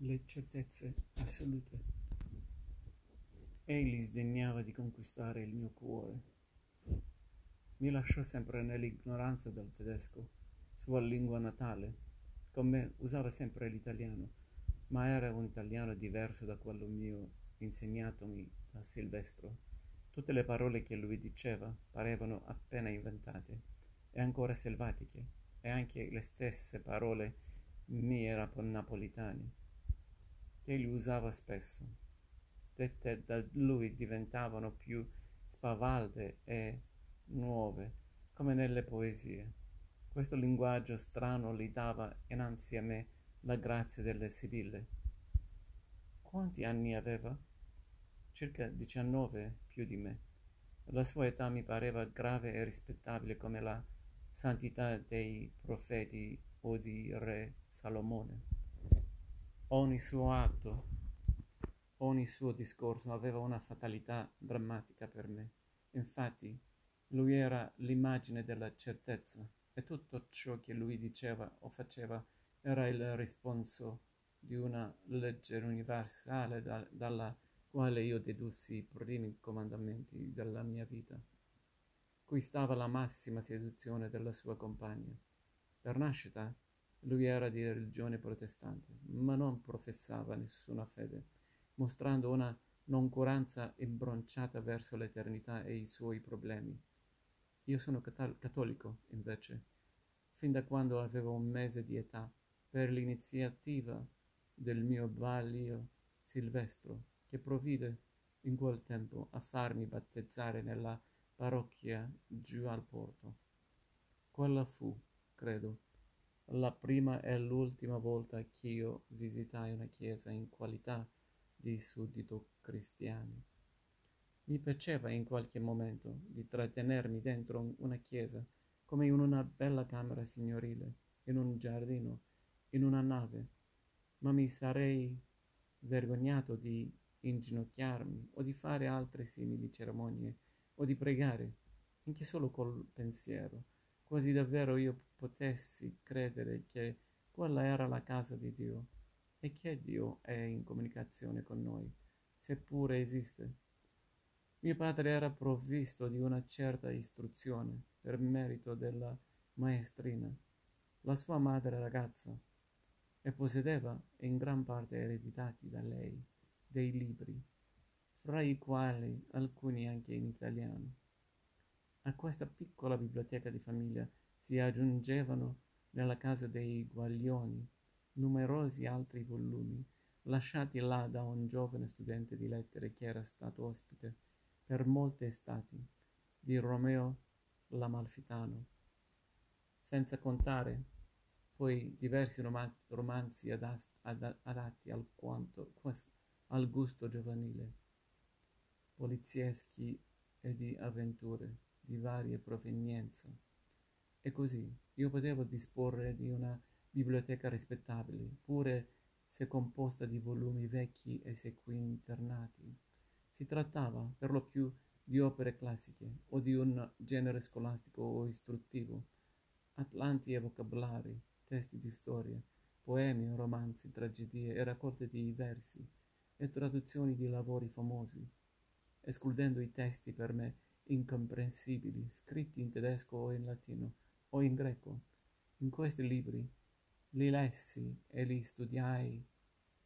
le certezze assolute. Egli sdegnava di conquistare il mio cuore. Mi lasciò sempre nell'ignoranza del tedesco, sua lingua natale. Con me usava sempre l'italiano, ma era un italiano diverso da quello mio insegnatomi da Silvestro. Tutte le parole che lui diceva parevano appena inventate e ancora selvatiche, e anche le stesse parole mie napolitane che egli usava spesso. Dette da lui diventavano più spavalde e nuove, come nelle poesie. Questo linguaggio strano gli dava innanzi a me la grazia delle sibille. Quanti anni aveva? Circa diciannove più di me. La sua età mi pareva grave e rispettabile come la santità dei profeti o di re Salomone. Ogni suo atto, ogni suo discorso aveva una fatalità drammatica per me. Infatti, lui era l'immagine della certezza e tutto ciò che lui diceva o faceva era il risponso di una legge universale da, dalla quale io dedussi i primi comandamenti della mia vita. Qui stava la massima seduzione della sua compagna. Per nascita lui era di religione protestante, ma non professava nessuna fede, mostrando una noncuranza imbronciata verso l'eternità e i suoi problemi. Io sono cattolico, invece, fin da quando avevo un mese di età, per l'iniziativa del mio balio Silvestro, che provvide in quel tempo a farmi battezzare nella parrocchia giù al porto. Quella fu, credo, la prima e l'ultima volta che io visitai una chiesa in qualità di suddito cristiano. Mi piaceva in qualche momento di trattenermi dentro una chiesa come in una bella camera signorile, in un giardino, in una nave, ma mi sarei vergognato di inginocchiarmi o di fare altre simili cerimonie o di pregare, anche solo col pensiero quasi davvero io potessi credere che quella era la casa di Dio e che Dio è in comunicazione con noi, seppure esiste. Mio padre era provvisto di una certa istruzione per merito della maestrina, la sua madre ragazza, e possedeva in gran parte ereditati da lei dei libri, fra i quali alcuni anche in italiano. A questa piccola biblioteca di famiglia si aggiungevano nella casa dei Guaglioni numerosi altri volumi lasciati là da un giovane studente di lettere che era stato ospite per molte estati di Romeo l'Amalfitano, senza contare poi diversi romanzi adatti al, quanto, al gusto giovanile, polizieschi e di avventure di varie provenienza. E così io potevo disporre di una biblioteca rispettabile, pure se composta di volumi vecchi e sequinternati. Si trattava per lo più di opere classiche o di un genere scolastico o istruttivo, atlanti e vocabolari, testi di storia, poemi, romanzi, tragedie e raccolte di versi e traduzioni di lavori famosi, escludendo i testi per me incomprensibili, scritti in tedesco o in latino o in greco. In questi libri li lessi e li studiai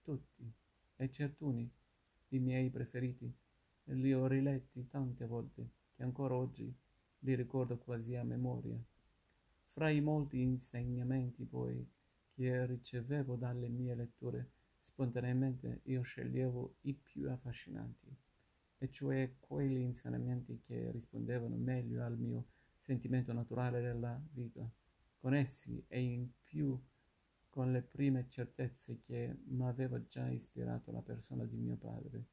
tutti, e certuni, i miei preferiti, li ho riletti tante volte che ancora oggi li ricordo quasi a memoria. Fra i molti insegnamenti poi che ricevevo dalle mie letture, spontaneamente io sceglievo i più affascinanti e cioè quegli insegnamenti che rispondevano meglio al mio sentimento naturale della vita. Con essi e in più con le prime certezze che mi aveva già ispirato la persona di mio padre,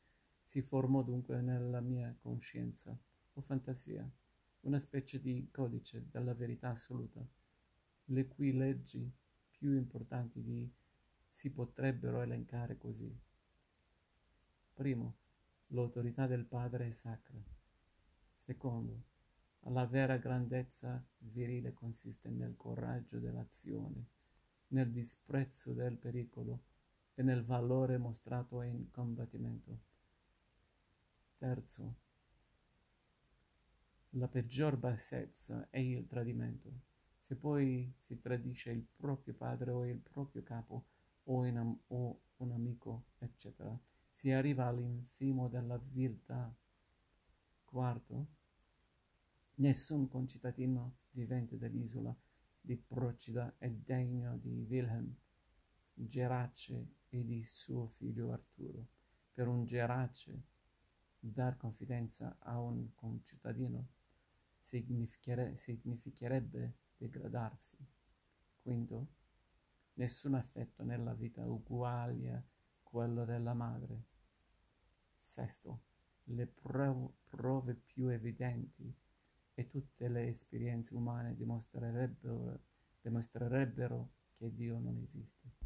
si formò dunque nella mia coscienza o fantasia una specie di codice della verità assoluta, le cui leggi più importanti di, si potrebbero elencare così. Primo, L'autorità del Padre è sacra. Secondo, la vera grandezza virile consiste nel coraggio dell'azione, nel disprezzo del pericolo e nel valore mostrato in combattimento. Terzo, la peggior bassezza è il tradimento. Se poi si tradisce il proprio padre o il proprio capo o, in, o un amico, eccetera, si arriva all'infimo della viltà. Quarto, nessun concittadino vivente dell'isola di Procida è degno di Wilhelm Gerace e di suo figlio Arturo. Per un Gerace dar confidenza a un concittadino significhere, significherebbe degradarsi. Quinto, nessun affetto nella vita uguale a quello della madre. Sesto, le prov- prove più evidenti e tutte le esperienze umane dimostrerebbero, dimostrerebbero che Dio non esiste.